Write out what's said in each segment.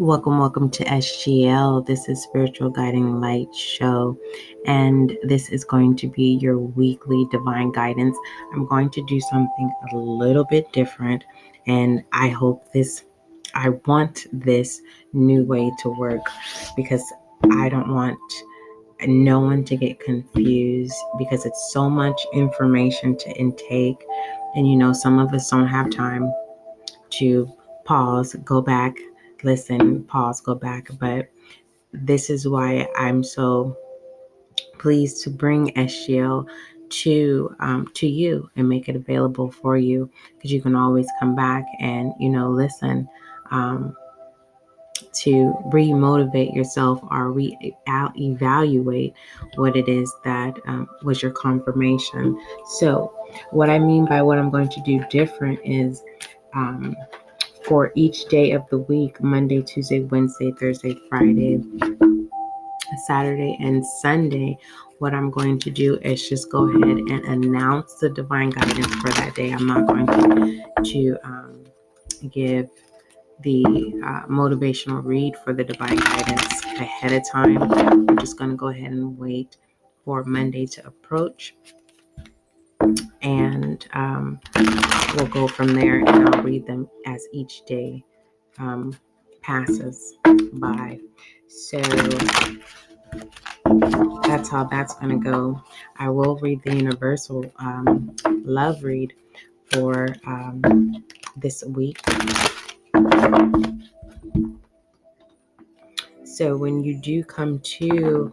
Welcome, welcome to SGL. This is Spiritual Guiding Light Show, and this is going to be your weekly divine guidance. I'm going to do something a little bit different, and I hope this, I want this new way to work because I don't want no one to get confused because it's so much information to intake, and you know, some of us don't have time to pause, go back listen, pause, go back. But this is why I'm so pleased to bring SGL to um, to you and make it available for you because you can always come back and you know listen um, to re-motivate yourself or re-evaluate what it is that um, was your confirmation. So, what I mean by what I'm going to do different is um, for each day of the week Monday, Tuesday, Wednesday, Thursday, Friday, Saturday, and Sunday. What I'm going to do is just go ahead and announce the divine guidance for that day. I'm not going to, to um, give the uh, motivational read for the divine guidance ahead of time. I'm just going to go ahead and wait for Monday to approach and um, we'll go from there and I'll read them as each day um, passes by. So that's how that's going to go. I will read the universal um, love read for um, this week. So when you do come to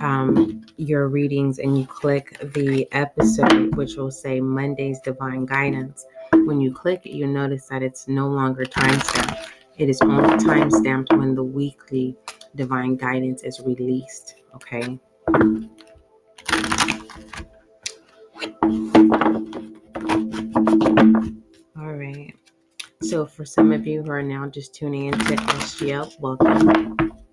um, your readings and you click the episode, which will say Monday's Divine Guidance, when you click it, you'll notice that it's no longer timestamped. It is only timestamped when the weekly divine guidance is released. Okay. All right. So, for some of you who are now just tuning into SGL, welcome.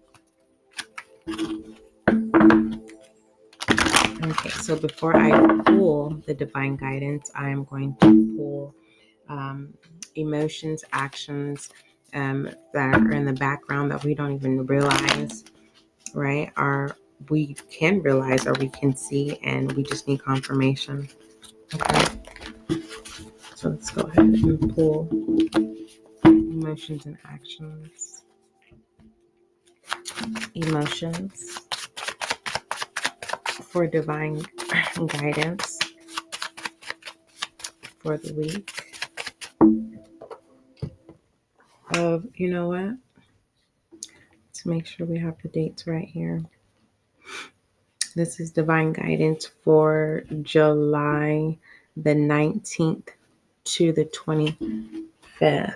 So before I pull the divine guidance, I am going to pull um, emotions, actions um, that are in the background that we don't even realize, right? Or we can realize or we can see, and we just need confirmation. Okay, so let's go ahead and pull emotions and actions. Emotions for divine guidance for the week. Of, you know what? Let's make sure we have the dates right here. This is divine guidance for July the 19th to the 25th.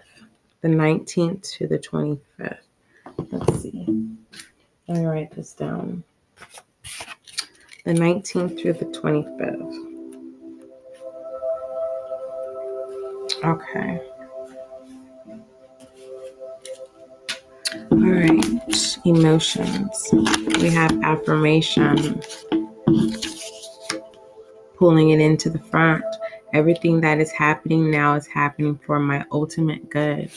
The 19th to the 25th. Let's see. Let me write this down the 19th through the 25th. Okay. All right. Emotions. We have affirmation. Pulling it into the front. Everything that is happening now is happening for my ultimate good.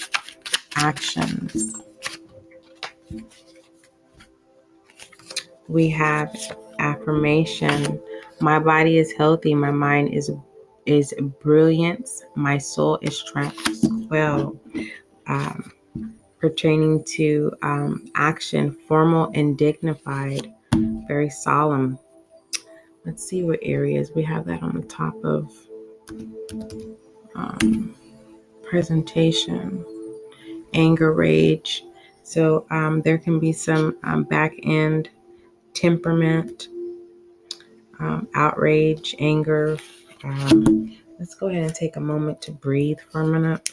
Actions. We have affirmation. My body is healthy. My mind is is brilliant. My soul is tranquil. Um, pertaining to um, action formal and dignified very solemn. Let's see what areas we have that on the top of um, presentation. Anger rage. So um, there can be some um, back end temperament, um, outrage, anger. Um, let's go ahead and take a moment to breathe for a minute.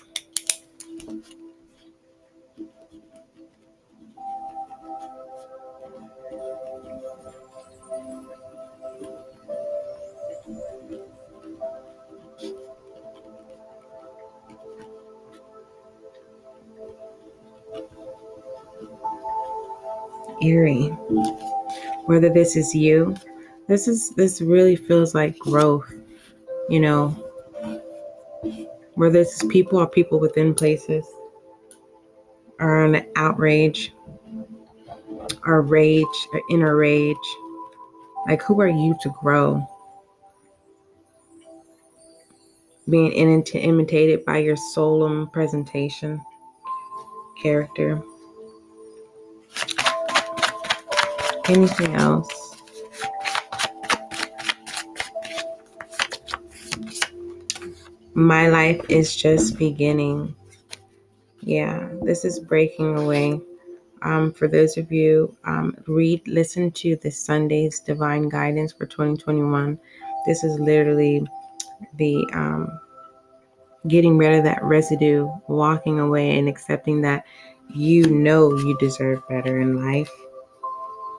Eerie whether this is you this is this really feels like growth you know whether this is people or people within places are on outrage or rage or inner rage. Like, who are you to grow? Being imitated by your solemn presentation, character. Anything else? My life is just beginning. Yeah, this is breaking away. Um, for those of you, um, read, listen to the Sunday's Divine Guidance for 2021. This is literally the um, getting rid of that residue, walking away, and accepting that you know you deserve better in life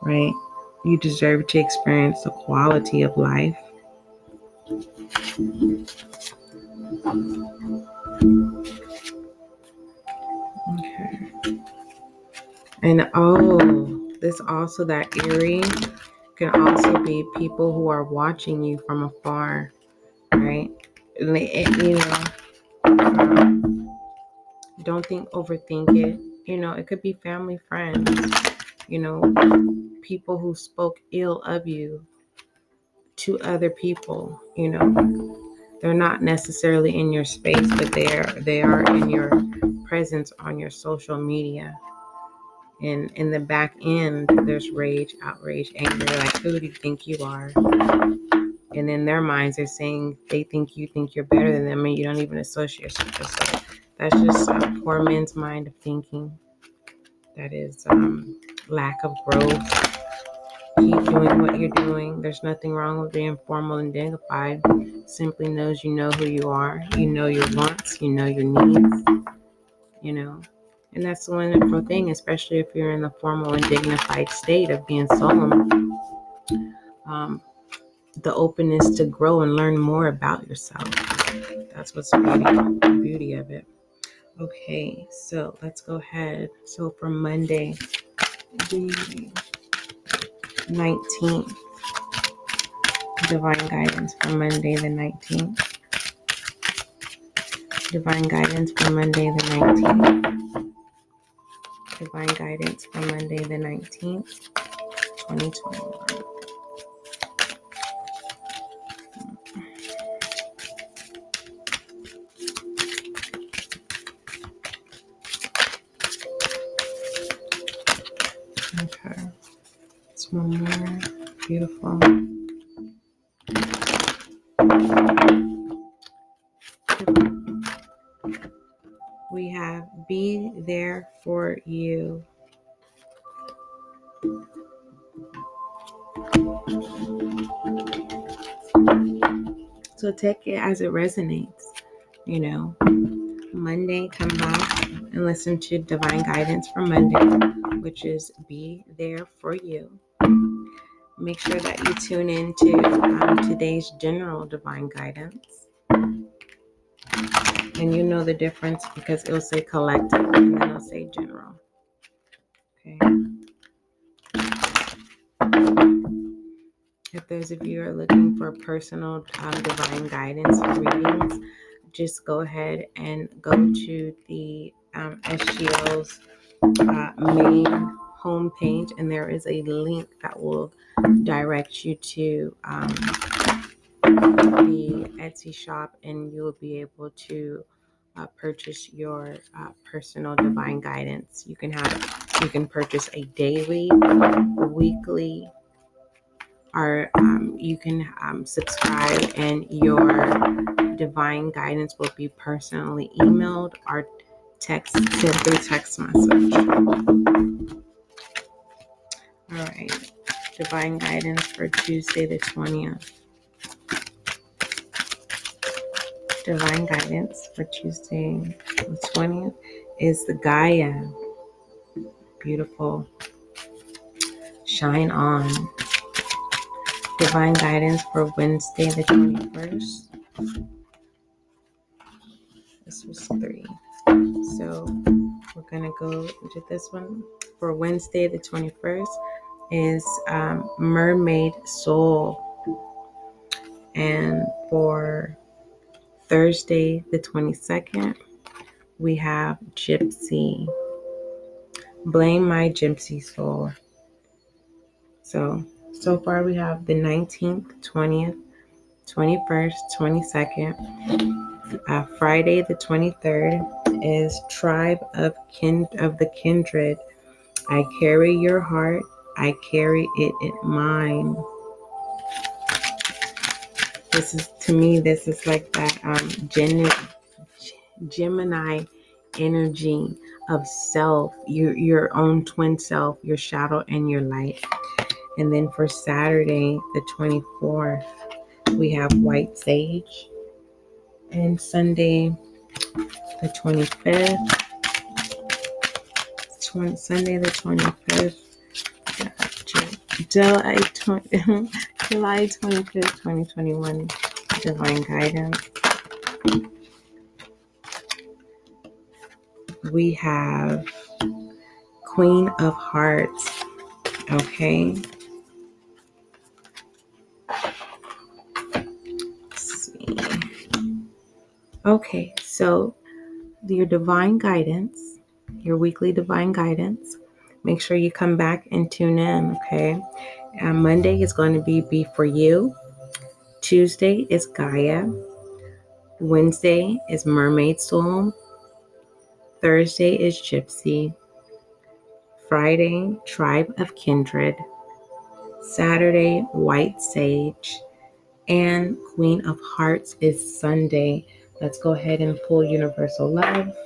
right? You deserve to experience the quality of life. Okay. And oh, this also that eerie can also be people who are watching you from afar, right? You know, um, don't think, overthink it. You know, it could be family, friends you know, people who spoke ill of you to other people, you know. They're not necessarily in your space, but they are they are in your presence on your social media. And in the back end, there's rage, outrage, anger. Like, who do you think you are? And in their minds, they're saying they think you think you're better than them, and you don't even associate yourself. So that's just a poor man's mind of thinking. That is um, lack of growth. Keep doing what you're doing. There's nothing wrong with being formal and dignified. Simply knows you know who you are. You know your wants. You know your needs. You know. And that's the wonderful thing, especially if you're in the formal and dignified state of being solemn. Um, the openness to grow and learn more about yourself. That's what's beauty, the beauty of it. Okay, so let's go ahead. So for Monday, the 19th. Divine guidance for Monday the 19th. Divine guidance for Monday the 19th. Divine guidance for Monday the 19th, 2021. One more. Beautiful. We have be there for you. So take it as it resonates, you know. Monday, come back and listen to Divine Guidance for Monday, which is Be There for You make sure that you tune in to um, today's general divine guidance. And you know the difference because it'll say collective and then it'll say general. Okay. If those of you are looking for personal um, divine guidance readings, just go ahead and go to the um, uh, main homepage, and there is a link that will direct you to um, the Etsy shop, and you will be able to uh, purchase your uh, personal divine guidance. You can have you can purchase a daily, weekly, or um, you can um, subscribe, and your divine guidance will be personally emailed or text sent through text message. All right. Divine guidance for Tuesday the 20th. Divine guidance for Tuesday the 20th is the Gaia. Beautiful. Shine on. Divine guidance for Wednesday the 21st. This was three. So we're going to go into this one for Wednesday the 21st is um, Mermaid Soul. And for Thursday, the 22nd, we have Gypsy. Blame My Gypsy Soul. So, so far we have the 19th, 20th, 21st, 22nd. Uh, Friday the 23rd is Tribe of Kin of the Kindred. I carry your heart, I carry it in mine. This is to me, this is like that um Gen- Gemini energy of self, your your own twin self, your shadow and your light. And then for Saturday, the 24th, we have white sage. And Sunday, the 25th, 20, Sunday the 25th, July 20, July 25th, 2021, Divine Guidance. We have Queen of Hearts, okay? Okay, so your divine guidance, your weekly divine guidance. Make sure you come back and tune in, okay? Uh, Monday is going to be Be For You. Tuesday is Gaia. Wednesday is Mermaid Soul. Thursday is Gypsy. Friday, Tribe of Kindred. Saturday, White Sage. And Queen of Hearts is Sunday. Let's go ahead and pull universal love.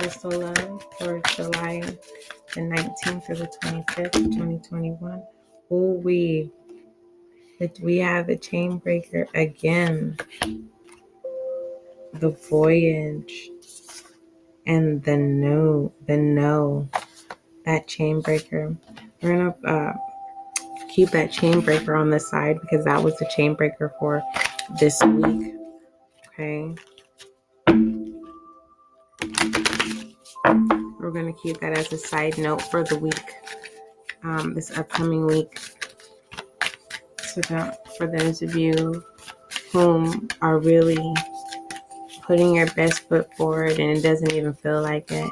Universal love for July the 19th through the 25th, 2021. Oh, we we have a chain breaker again. The voyage and the no, the no, that chain breaker. We're gonna uh, keep that chain breaker on the side because that was the chain breaker for this week. Okay. We're gonna keep that as a side note for the week um, this upcoming week. So for those of you whom are really putting your best foot forward and it doesn't even feel like it,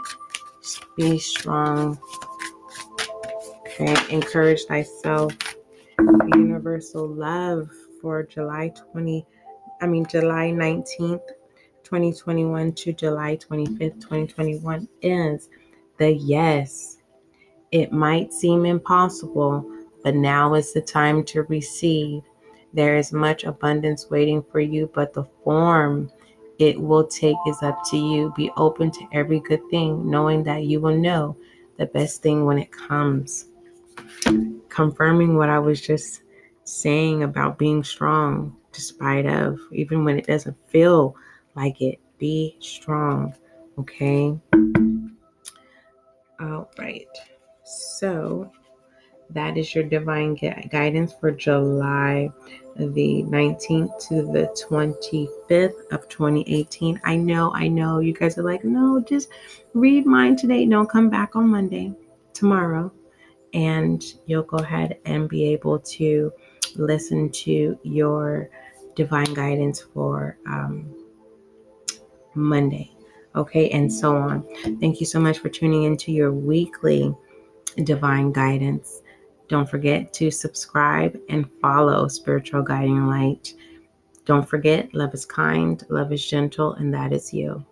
just be strong. Okay, encourage thyself. Universal love for July 20, I mean July 19th, 2021 to July 25th, 2021 is the yes. It might seem impossible, but now is the time to receive. There is much abundance waiting for you, but the form it will take is up to you. Be open to every good thing, knowing that you will know the best thing when it comes. Confirming what I was just saying about being strong, despite of, even when it doesn't feel like it. Be strong, okay? All right. So that is your divine guidance for July the 19th to the 25th of 2018. I know, I know you guys are like, no, just read mine today. No, come back on Monday, tomorrow, and you'll go ahead and be able to listen to your divine guidance for um, Monday. Okay, and so on. Thank you so much for tuning into your weekly divine guidance. Don't forget to subscribe and follow Spiritual Guiding Light. Don't forget, love is kind, love is gentle, and that is you.